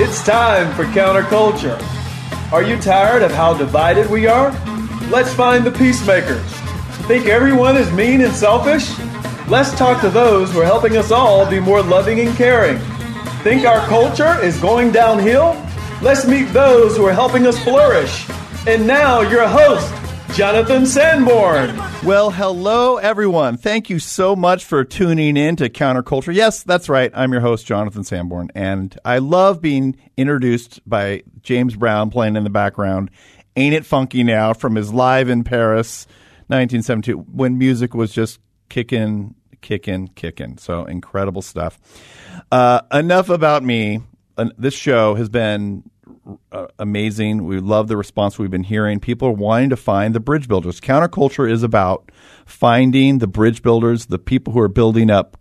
It's time for counterculture. Are you tired of how divided we are? Let's find the peacemakers. Think everyone is mean and selfish? Let's talk to those who are helping us all be more loving and caring. Think our culture is going downhill? Let's meet those who are helping us flourish. And now, your host, Jonathan Sanborn. Well, hello, everyone. Thank you so much for tuning in to Counterculture. Yes, that's right. I'm your host, Jonathan Sanborn, and I love being introduced by James Brown playing in the background. Ain't It Funky Now from his Live in Paris 1972 when music was just kicking, kicking, kicking. So incredible stuff. Uh, enough about me. This show has been uh, amazing. We love the response we've been hearing. People are wanting to find the bridge builders. Counterculture is about finding the bridge builders, the people who are building up,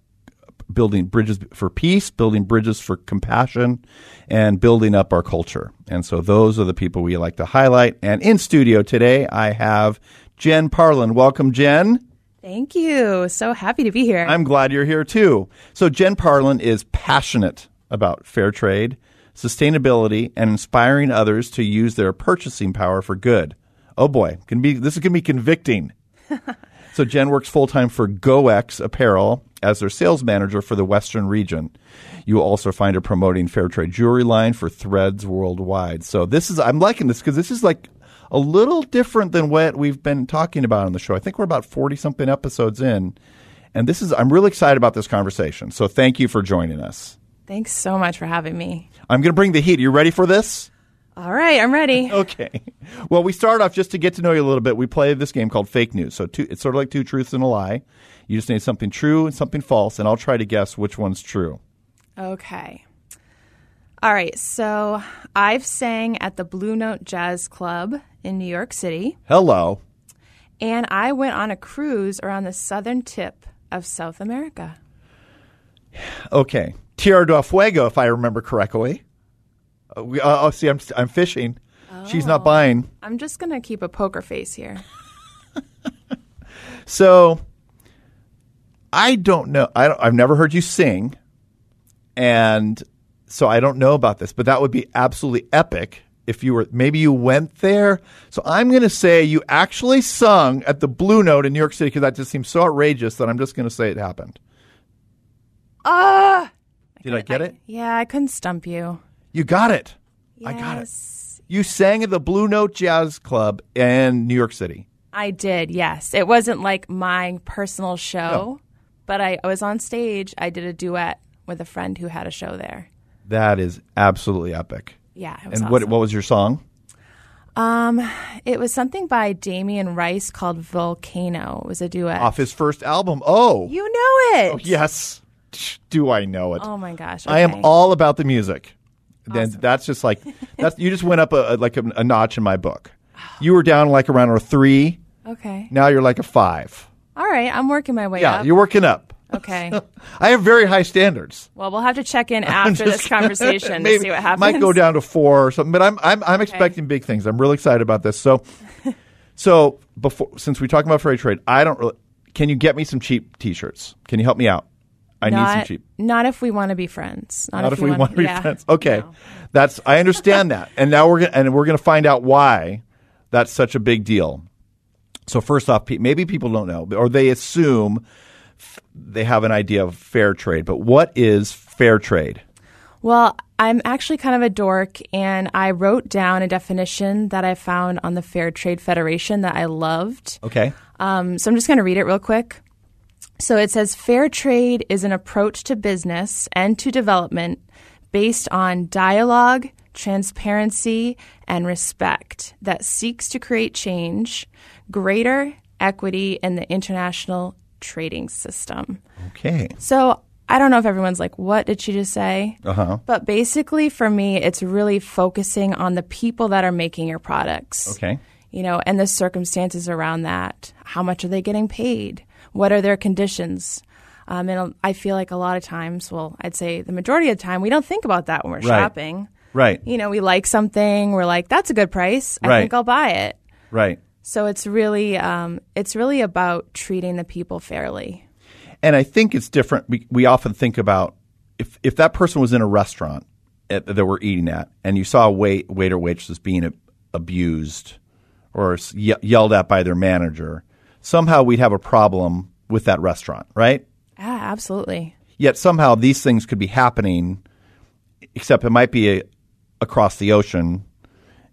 building bridges for peace, building bridges for compassion, and building up our culture. And so those are the people we like to highlight. And in studio today, I have Jen Parlin. Welcome, Jen. Thank you. So happy to be here. I'm glad you're here too. So Jen Parlin is passionate about fair trade sustainability, and inspiring others to use their purchasing power for good. Oh boy, can be this is going to be convicting. so Jen works full time for GoEx Apparel as their sales manager for the Western region. You will also find her promoting fair trade jewelry line for Threads worldwide. So this is I'm liking this because this is like a little different than what we've been talking about on the show. I think we're about 40 something episodes in. And this is I'm really excited about this conversation. So thank you for joining us. Thanks so much for having me. I'm going to bring the heat. Are you ready for this? All right, I'm ready. okay. Well, we start off just to get to know you a little bit. We play this game called Fake News. So two, it's sort of like two truths and a lie. You just need something true and something false, and I'll try to guess which one's true. Okay. All right. So I've sang at the Blue Note Jazz Club in New York City. Hello. And I went on a cruise around the southern tip of South America. Okay. Tierra del Fuego, if I remember correctly. Uh, we, uh, oh, see, I'm, I'm fishing. Oh. She's not oh. buying. I'm just going to keep a poker face here. so, I don't know. I don't, I've never heard you sing. And so I don't know about this, but that would be absolutely epic if you were maybe you went there. So I'm going to say you actually sung at the Blue Note in New York City because that just seems so outrageous that I'm just going to say it happened. Ah. Uh, did I, I get it? Yeah, I couldn't stump you. You got it. Yes. I got it. You sang at the Blue Note Jazz Club in New York City. I did, yes. It wasn't like my personal show, no. but I, I was on stage. I did a duet with a friend who had a show there. That is absolutely epic. Yeah, and awesome. what what was your song? Um, it was something by Damien Rice called Volcano. It was a duet off his first album. Oh, you know it? Oh, yes do I know it? Oh my gosh! Okay. I am all about the music. Then awesome. that's just like that's you just went up a, a like a, a, notch in my book. You were down like around a three. Okay. Now you're like a five. All right, I'm working my way yeah, up. Yeah, you're working up. Okay. I have very high standards. Well, we'll have to check in after this conversation to see what happens. Might go down to four or something, but I'm I'm, I'm okay. expecting big things. I'm really excited about this. So, so before since we talk about fair trade, I don't really. Can you get me some cheap T-shirts? Can you help me out? I not, need some cheap. Not if we want to be friends. Not, not if, if, we want, to be yeah. friends. Okay, no. that's I understand that, and now we're gonna and we're gonna find out why that's such a big deal. So first off, maybe people don't know, or they assume they have an idea of fair trade. But what is fair trade? Well, I'm actually kind of a dork, and I wrote down a definition that I found on the Fair Trade Federation that I loved. Okay. Um, so I'm just going to read it real quick. So it says fair trade is an approach to business and to development based on dialogue, transparency, and respect that seeks to create change, greater equity in the international trading system. Okay. So I don't know if everyone's like, what did she just say? Uh-huh. But basically, for me, it's really focusing on the people that are making your products. Okay. You know, and the circumstances around that. How much are they getting paid? What are their conditions? Um, and I feel like a lot of times, well, I'd say the majority of the time, we don't think about that when we're right. shopping. Right. You know, we like something, we're like, that's a good price. I right. think I'll buy it. Right. So it's really, um, it's really about treating the people fairly. And I think it's different. We, we often think about if, if that person was in a restaurant at, that we're eating at, and you saw a wait, waiter waitress being abused or ye- yelled at by their manager, somehow we'd have a problem with that restaurant, right? Yeah, absolutely. Yet somehow these things could be happening, except it might be a, across the ocean,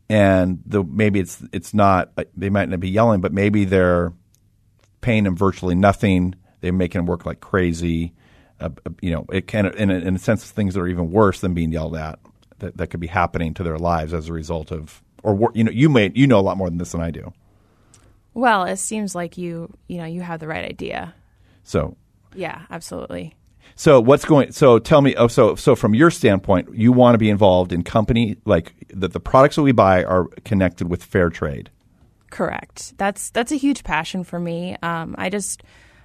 and the maybe it's it's not. They might not be yelling, but maybe they're paying them virtually nothing. They're making them work like crazy. Uh, uh, you know, it of in a, in a sense, things that are even worse than being yelled at that, that could be happening to their lives as a result of, or you know, you may you know a lot more than this than I do. Well, it seems like you, you know, you have the right idea. So Yeah, absolutely. So what's going? So tell me. Oh, so so from your standpoint, you want to be involved in company like that. The products that we buy are connected with fair trade. Correct. That's that's a huge passion for me. Um, I just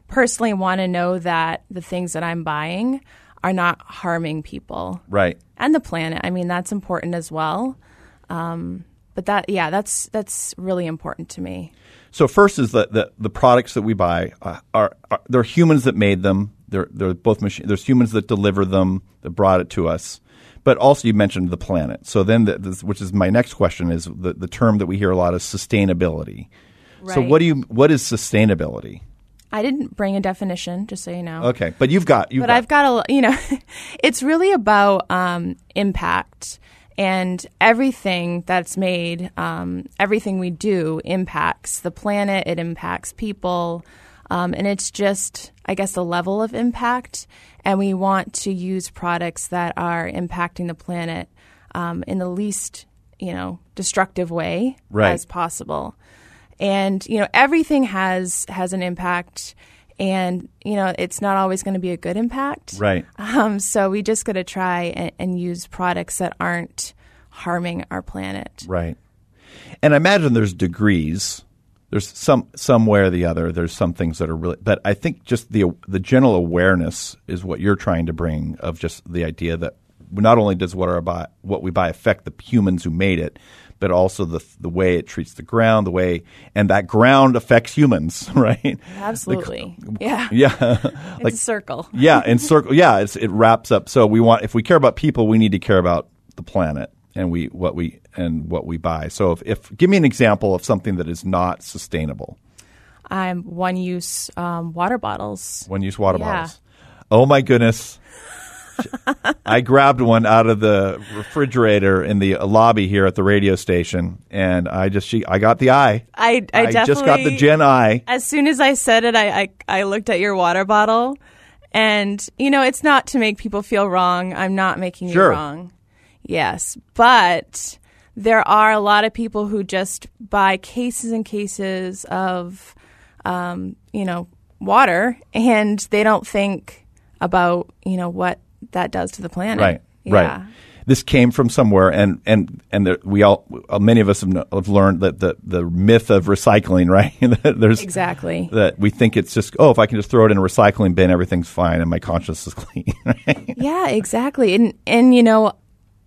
personally want to know that the things that I'm buying are not harming people Right. and the planet. I mean, that's important as well. Um, but that, yeah, that's that's really important to me. So first is that the, the products that we buy uh, are, are there are humans that made them. They're they're both machine. There's humans that deliver them that brought it to us. But also you mentioned the planet. So then, the, this, which is my next question, is the, the term that we hear a lot is sustainability. So what do you what is sustainability? I didn't bring a definition, just so you know. Okay, but you've got you've but got, I've got a, you know, it's really about um, impact and everything that's made, um, everything we do impacts the planet, it impacts people, um, and it's just, I guess, the level of impact. And we want to use products that are impacting the planet um, in the least, you know, destructive way Right. as possible and you know everything has has an impact and you know it's not always going to be a good impact right. um, so we just got to try and, and use products that aren't harming our planet Right. And I imagine there's degrees. There's some somewhere or the other. There's some things that are really, but I think just the the general awareness is what you're trying to bring of just the idea that not only does what our buy, what we buy affect the humans who made it, but also the the way it treats the ground, the way and that ground affects humans, right? absolutely yeah Yeah. it's a circle yeah, in circle. Yeah, it's, it wraps up. So we want if we care about people, we need to care about the planet and we what we and what we buy. So if, if give me an example of something that is not sustainable. i'm one use um, water bottles One use water Yeah. bottles. Oh my goodness. I grabbed one out of the refrigerator in the lobby here at the radio station, and I just she, I got the eye. i i, definitely just got the Jen eye. as soon as I said it, I, I I looked at your water bottle, and you know it's not to make people feel wrong. I'm not making Sure. you wrong. Yes, but there are a lot of people who just buy cases and cases of, um, you know, water, and they don't think about you know what that does to the planet. Right. Yeah. Right. This came from somewhere, and and and there, we all, uh, many of us have, have learned that the the myth of recycling, right? There's Exactly. that we think it's just oh, if I can just throw it in a recycling bin, everything's fine, and my conscience is clean. Right? Yeah, exactly. And and you know,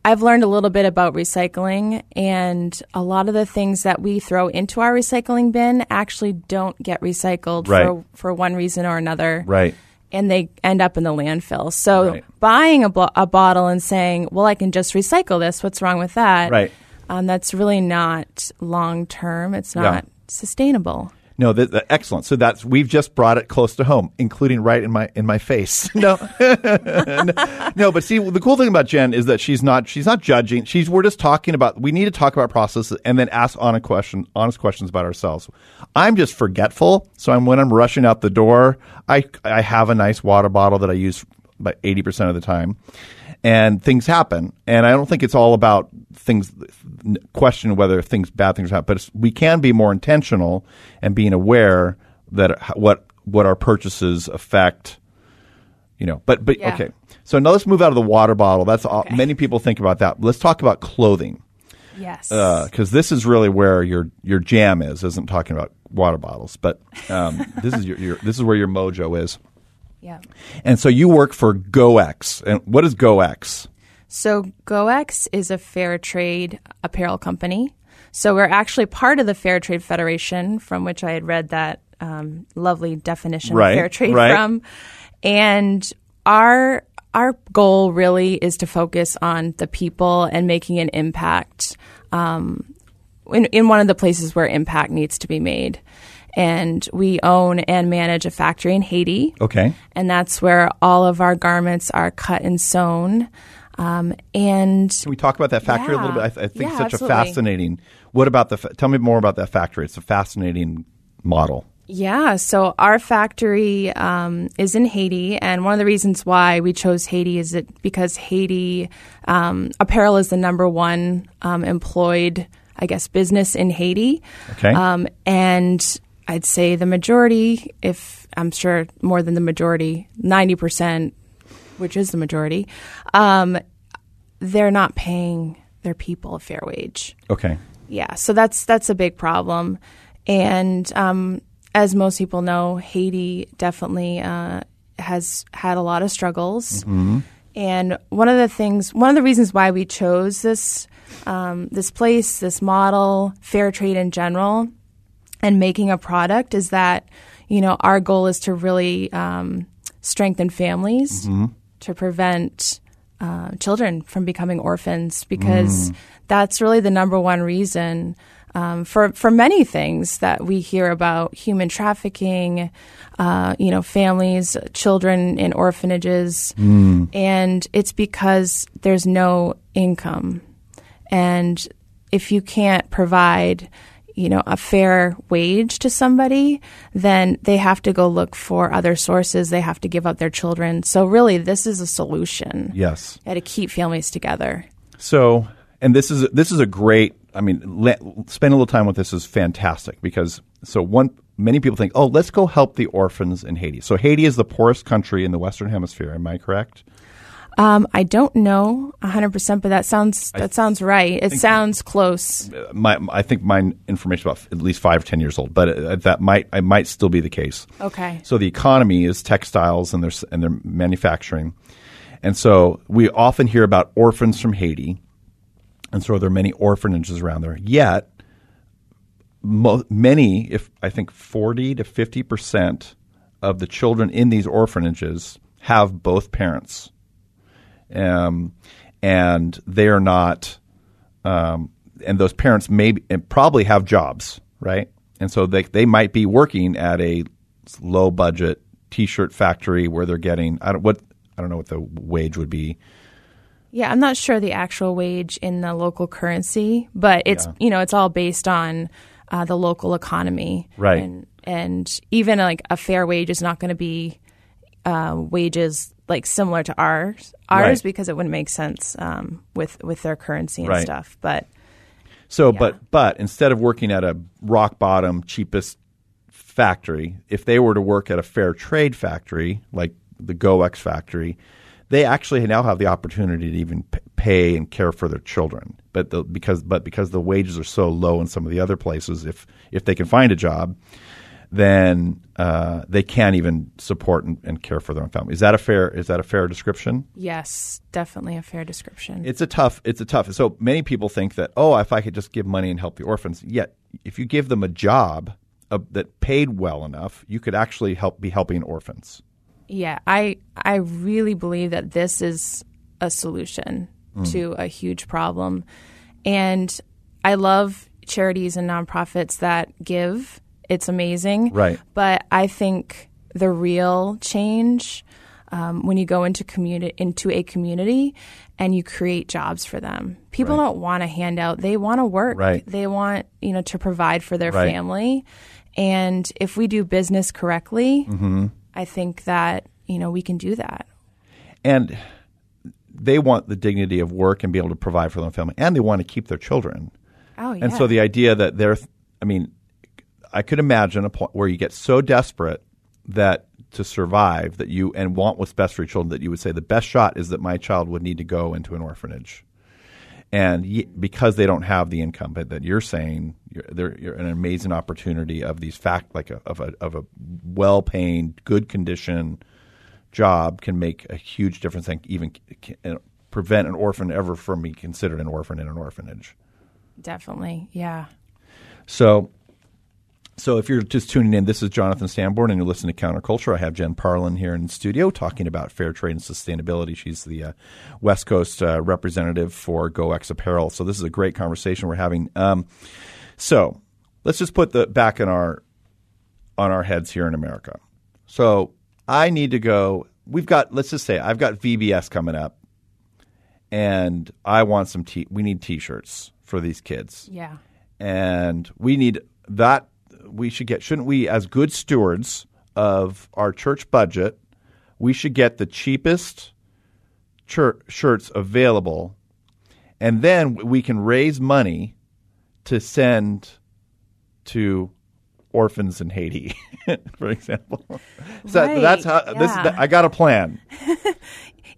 I've learned a little bit about recycling and a lot of the things that we throw into our recycling bin actually don't get recycled Right. for for one reason or another. right. And they end up in the landfill. So Right. buying a, bo- a bottle and saying, "Well, I can just recycle this. What's wrong with that?" Right. Um, that's really not long term. It's not sustainable. No, that- excellent. So that's we've just brought it close to home, including right in my in my face. No, no, but see, the cool thing about Jen is that she's not she's not judging. She's we're just talking about. We need to talk about processes and then ask honest question honest questions about ourselves. I'm just forgetful, so I'm when I'm rushing out the door, I I have a nice water bottle that I use about eighty percent of the time. And things happen, and I don't think it's all about things. Question whether things, bad things happen, but it's, we can be more intentional and being aware that what what our purchases affect you know but but Yeah. okay so now let's move out of the water bottle that's all many people think about that let's talk about clothing Yes. because this is really where your your jam is isn't talking about water bottles but um, this is your, your this is where your mojo is yeah. and so you work for GoEx. and what is GoEx? So GoEx is a fair trade apparel company. So we're actually part of the Fair Trade Federation, from which I had read that um, lovely definition Right, of fair trade right. from. And our our goal really is to focus on the people and making an impact um, in, in one of the places where impact needs to be made. And we own and manage a factory in Haiti. Okay. And that's where all of our garments are cut and sewn. Um, and Can we talk about that factory a little bit? I, th- I think Yeah, such absolutely. a fascinating. What about the? Fa- tell me more about that factory. It's a fascinating model. Yeah, so our factory um, is in Haiti, and one of the reasons why we chose Haiti is it because Haiti um, apparel is the number one um, employed, I guess, business in Haiti. Okay. Um, and I'd say the majority, if I'm sure more than the majority, ninety percent, which is the majority, um, they're not paying their people a fair wage. Okay. Yeah, so that's that's a big problem, and um, as most people know, Haiti definitely uh, has had a lot of struggles. And one of the things, one of the reasons why we chose this um, this place, this model, fair trade in general, and making a product is that you know our goal is to really um, strengthen families to prevent uh, children from becoming orphans because that's really the number one reason um, for for many things that we hear about human trafficking, uh, you know, families, children in orphanages, and it's because there's no income, and if you can't provide you know a fair wage to somebody then they have to go look for other sources they have to give up their children so really this is a solution Yes. to keep families together So, and this is this is a great. I mean, spend a little time with this is fantastic because so one many people think, oh, let's go help the orphans in Haiti. So Haiti is the poorest country in the Western Hemisphere. Am I correct? Um, i don't know 100% but that sounds that sounds right. It sounds close. My, I think my information about at least five ten years old, but uh, that might I might still be the case. okay. So the economy is textiles and their and their manufacturing, and so we often hear about orphans from Haiti, and so there are many orphanages around there. Yet, mo- many, if I think forty to fifty percent of the children in these orphanages have both parents, um, and they are not um, and those parents may and probably have jobs, right? And so they they might be working at a low budget T-shirt factory where they're getting I don't what I don't know what the wage would be. yeah i'm not sure the actual wage in the local currency but it's Yeah. you know it's all based on uh, the local economy Right. and and even like a fair wage is not going to be uh, wages like similar to ours ours Right. because it wouldn't make sense um, with with their currency and Right. stuff but So, but but instead of working at a rock bottom cheapest factory, if they were to work at a fair trade factory like the GoEx factory, they actually now have the opportunity to even pay and care for their children. But the, because but because the wages are so low in some of the other places, if if they can find a job, then uh, they can't even support and, and care for their own family. Is that a fair? Is that a fair description? yes definitely a fair description It's a tough. It's a tough. So many people think that oh, if I could just give money and help the orphans. Yet, if you give them a job uh, that paid well enough, you could actually help be helping orphans. Yeah, I I really believe that this is a solution Mm. to a huge problem. And I love charities and nonprofits that give. It's amazing. Right. But I think the real change um, when you go into community into a community and you create jobs for them. People Right. don't want a handout. They want to work. Right. They want, you know, to provide for their Right. family. And if we do business correctly, Mm-hmm. I think that you know we can do that. and they want the dignity of work and be able to provide for their family, and they want to keep their children. Oh yeah. And so the idea that they're, I mean, I could imagine a point where you get so desperate that to survive that you and want what's best for your children that you would say the best shot is that my child would need to go into an orphanage. And y- because they don't have the income, but that you're saying you're, you're an amazing opportunity of these fact like a, of a of a well-paying, good condition job can make a huge difference and even c- c- prevent an orphan ever from being considered an orphan in an orphanage. definitely, yeah. So, So if you're just tuning in, this is Jonathan Sanborn, and you're listening to Counterculture. I have Jen Parlin here in the studio talking about fair trade and sustainability. She's the uh, West Coast uh, representative for GoEx Apparel. So this is a great conversation we're having. Um, so let's just put the back in our on our heads here in America. So I need to go. We've got. Let's just say I've got VBS coming up, and I want some. T- we need T-shirts for these kids. Yeah. and we need that we should get shouldn't we as good stewards of our church budget we should get the cheapest chur- shirts available and then we can raise money to send to orphans in Haiti for example so Right, that's how this yeah. I got a plan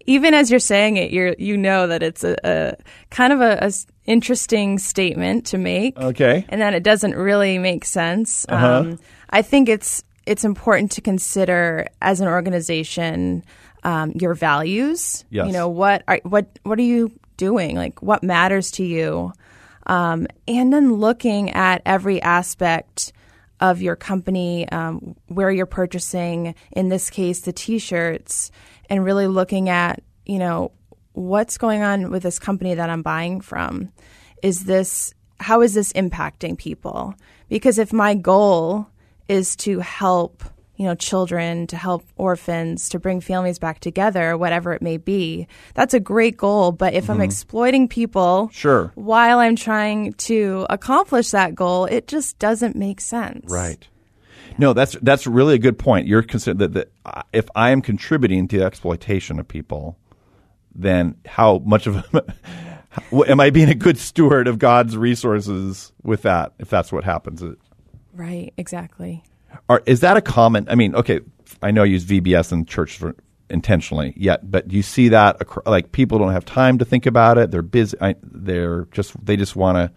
even as you're saying it, you're you know that it's a, a kind of a, a interesting statement to make. Okay. and that it doesn't really make sense. Uh-huh. Um, I think it's it's important to consider as an organization um, your values. Yes. You know what are what what are you doing? Like what matters to you, um, and then looking at every aspect of your company, um, where you're purchasing. In this case, the T-shirts, and really looking at you know what's going on with this company that I'm buying from. Is this how is this impacting people? Because if my goal is to help, you know, children, to help orphans, to bring families back together, whatever it may be, that's a great goal. But if I'm mm-hmm. exploiting people Sure. while I'm trying to accomplish that goal, it just doesn't make sense. Right. No, that's that's really a good point. You're consider that, that if I am contributing to the exploitation of people, then how much of a, am I being a good steward of God's resources with that? If that's what happens, Right, exactly. Are, is that a common? I mean, okay, I know I use VBS in church for, intentionally yet, but you see that like people don't have time to think about it? They're busy. I, they're just they just want to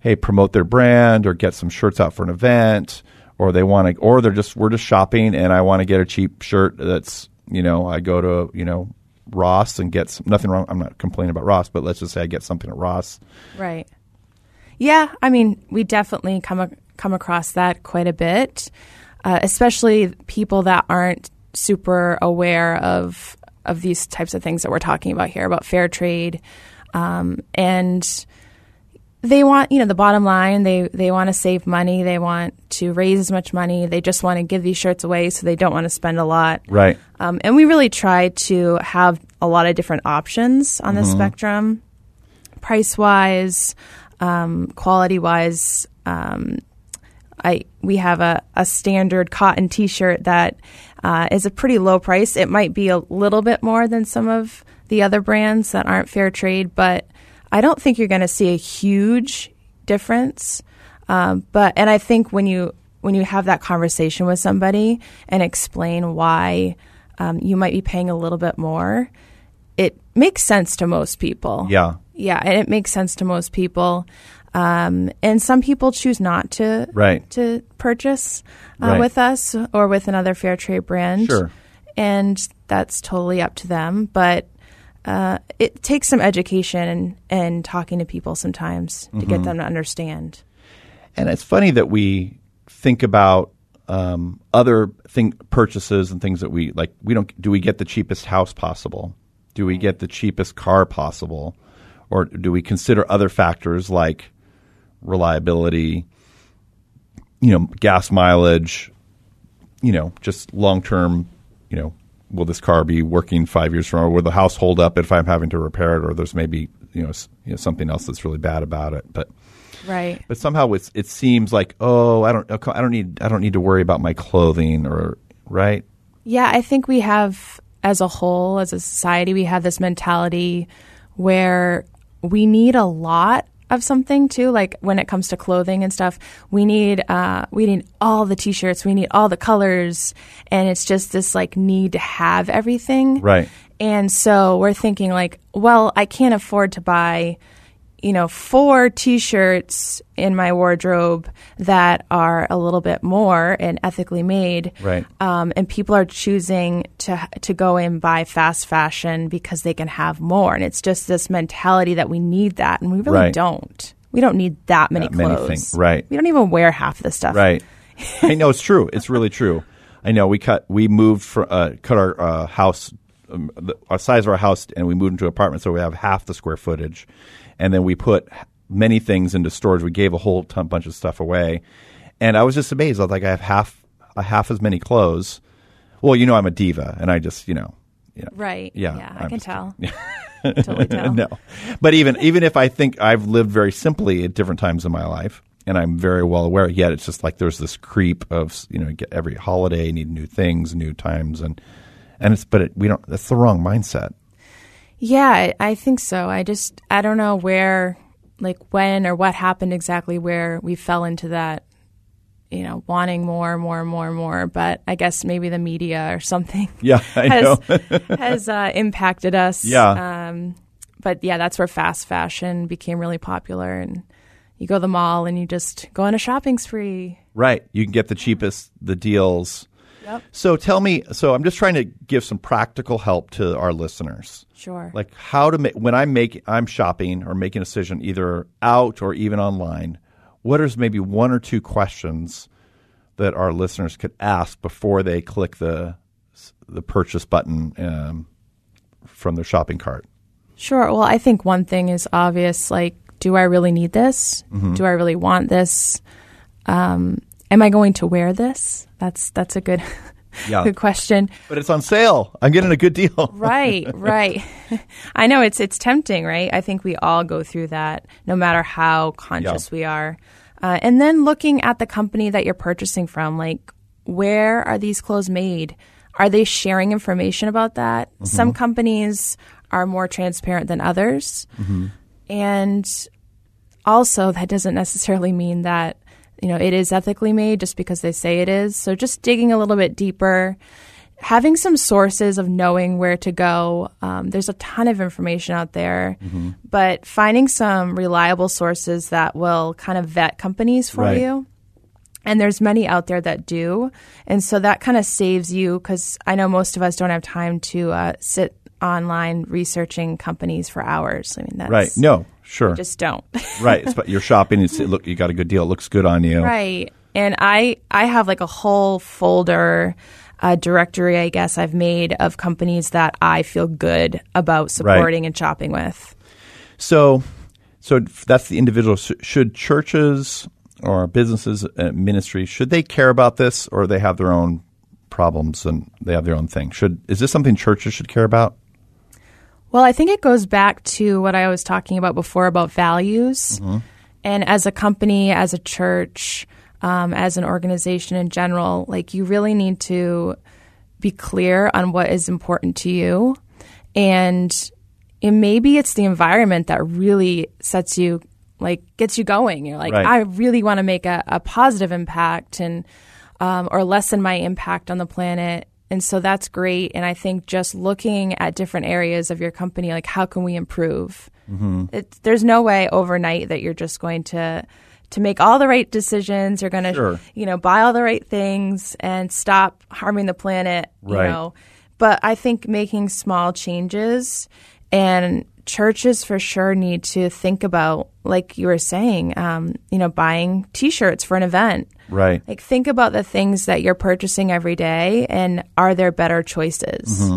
hey promote their brand or get some shirts out for an event, or they want to, or they're just we're just shopping and I want to get a cheap shirt that's you know I go to you know Ross and get some, nothing wrong. I'm not complaining about Ross, but let's just say I get something at Ross. Right. Yeah, I mean, we definitely come a- come across that quite a bit, uh, especially people that aren't super aware of of these types of things that we're talking about here about fair trade, um, and they want you know the bottom line they they want to save money they want to raise as much money they just want to give these shirts away so they don't want to spend a lot Right. um, and we really try to have a lot of different options on the spectrum, price wise, um, quality wise. Um, I we have a, a standard cotton T-shirt that uh, is a pretty low price. It might be a little bit more than some of the other brands that aren't fair trade, but I don't think you're going to see a huge difference. Um, but and I think when you when you have that conversation with somebody and explain why um, you might be paying a little bit more, it makes sense to most people. Yeah. Yeah, and it makes sense to most people. Um, and some people choose not to Right. to purchase uh, Right. with us or with another fair trade brand. Sure. And that's totally up to them. But uh, it takes some education and, and talking to people sometimes to Mm-hmm. get them to understand. And it's funny that we think about um, other thing purchases and things that we like. We don't. Do we get the cheapest house possible? Do we get the cheapest car possible, or do we consider other factors like reliability? You know, gas mileage. You know, just long term. You know, will this car be working five years from now? Will the house hold up if I'm having to repair it, or there's maybe you know, you know something else that's really bad about it? But Right. but somehow it's, it seems like oh I don't I don't need I don't need to worry about my clothing or right Yeah, I think we have, as a whole, as a society, we have this mentality where we need a lot of something too. Like when it comes to clothing and stuff, we need uh, we need all the t-shirts, we need all the colors, and it's just this like need to have everything. Right. And so we're thinking like, well, I can't afford to buy you know, four t-shirts in my wardrobe that are a little bit more and ethically made. Right. Um, and people are choosing to to go and buy fast fashion because they can have more. And it's just this mentality that we need that, and we really Right. don't. We don't need that many That many clothes. things, right. We don't even wear half the stuff. Right. I know it's true. It's really true. I know we cut we moved for uh, cut our uh, house um, the, our size of our house and we moved into an apartment so we have half the square footage, and then we put many things into storage. We gave a whole ton, bunch of stuff away, and I was just amazed. I was like, I have half uh, half as many clothes. Well, you know, I'm a diva, and I just you know, you know Right. Yeah, Yeah, I can just tell. totally tell. no, but even even if I think I've lived very simply at different times in my life, and I'm very well aware. Yet it's just like there's this creep of you know get every holiday need new things, new times, and and it's but it, we don't. That's the wrong mindset. Yeah, I, think so. I just I don't know where, like when or what happened exactly where we fell into that, you know, wanting more, more, more, more. But I guess maybe the media or something Yeah, I has know. has uh, impacted us. Yeah. Um, but yeah, that's where fast fashion became really popular, and you go to the mall and you just go on a shopping spree. Right. You can get the cheapest, the deals. Yep. So tell me, so I'm just trying to give some practical help to our listeners. Sure. Like how to make, when I'm making, I'm shopping or making a decision either out or even online, what is maybe one or two questions that our listeners could ask before they click the, the purchase button um, from their shopping cart? Sure. Well, I think one thing is obvious. Like, do I really need this? Mm-hmm. Do I really want this? Um, am I going to wear this? That's that's a good Yeah. good question. But it's on sale. I'm getting a good deal. Right, right. I know it's it's tempting, right? I think we all go through that, no matter how conscious Yeah. we are. Uh, and then looking at the company that you're purchasing from, like where are these clothes made? Are they sharing information about that? Some companies are more transparent than others, and also that doesn't necessarily mean that you know it is ethically made just because they say it is. So just digging a little bit deeper having some sources of knowing where to go. Um, there's a ton of information out there, but finding some reliable sources that will kind of vet companies for Right. you. And there's many out there that do. And so that kind of saves you because I know most of us don't have time to uh, sit online researching companies for hours. I mean, that's Right. No, sure. just don't. right. It's, but you're shopping and say, look, you got a good deal. It looks good on you. Right. And I I have like a whole folder uh, directory, I guess I've made of companies that I feel good about supporting and shopping with. So, so that's the individual. Should churches or businesses, uh, ministries, should they care about this, or they have their own problems and they have their own thing? Should is this something churches should care about? Well, I think it goes back to what I was talking about before about values. And as a company, as a church, um, as an organization in general, like you really need to be clear on what is important to you. And it, maybe it's the environment that really sets you, like, gets you going. You're like, Right. I really want to make a, a positive impact and, um, or lessen my impact on the planet. And so that's great. And I think just looking at different areas of your company, like how can we improve? Mm-hmm. It, there's no way overnight that you're just going to to make all the right decisions. You're going to, Sure. you know, buy all the right things and stop harming the planet. Right. You know, but I think making small changes and churches for sure need to think about, like you were saying, um, you know, buying T-shirts for an event. Right. Like think about the things that you're purchasing every day, and are there better choices?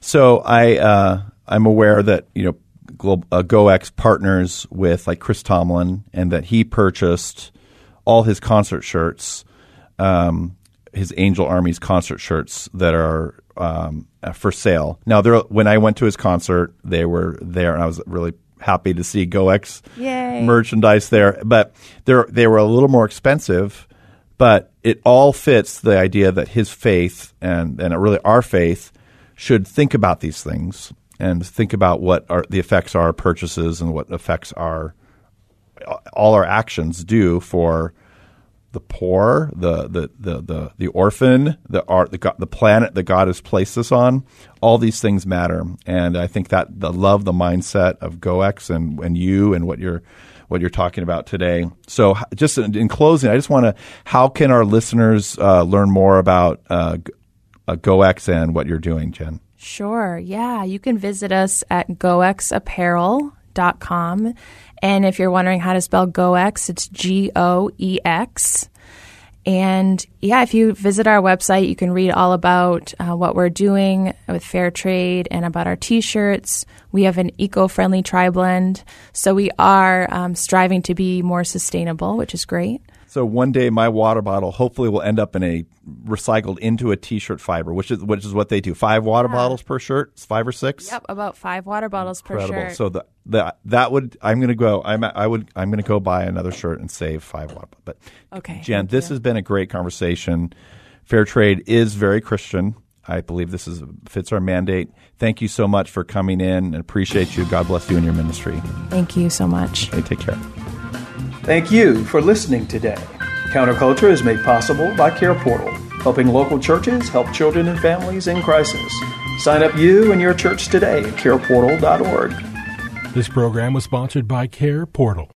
So I uh, I'm aware that you know Glo- uh, GoEx partners with like Chris Tomlin, and that he purchased all his concert shirts, um, his Angel Army's concert shirts that are um, uh, for sale. Now, there when I went to his concert, they were there, and I was really happy to see GoEx Yay. merchandise there. But they they were a little more expensive, but it all fits the idea that his faith and and really our faith should think about these things and think about what are the effects are of purchases and what effects our all our actions do for the poor, the the the the, the orphan, the art, the, the planet that God has placed us on. All these things matter, and I think that the love, the mindset of GoEx and and you and what you're what you're talking about today. So, just in, in closing, I just want to. How can our listeners uh, learn more about uh, uh, GoEx and what you're doing, Jen? Sure. Yeah. You can visit us at goexapparel.com. And if you're wondering how to spell GoEx, it's G O E X. And yeah, if you visit our website, you can read all about uh, what we're doing with fair trade and about our t shirts. We have an eco friendly tri blend. So we are um, striving to be more sustainable, which is great. So one day my water bottle hopefully will end up in a recycled into a t-shirt fiber, which is which is what they do. Five water Yeah. bottles per shirt, It's five or six. Yep, about five water bottles per Incredible. shirt. So the, the that would I'm going to go. I'm I would I'm going to go buy another shirt and save five water. Bottles. But Okay, Jen, this you. has been a great conversation. Fair trade is very Christian. I believe this is fits our mandate. Thank you so much for coming in and appreciate you. God bless you and your ministry. Thank you so much. Hey, take care. Thank you for listening today. Counterculture is made possible by Care Portal, helping local churches help children and families in crisis. Sign up you and your church today at careportal.org. This program was sponsored by Care Portal.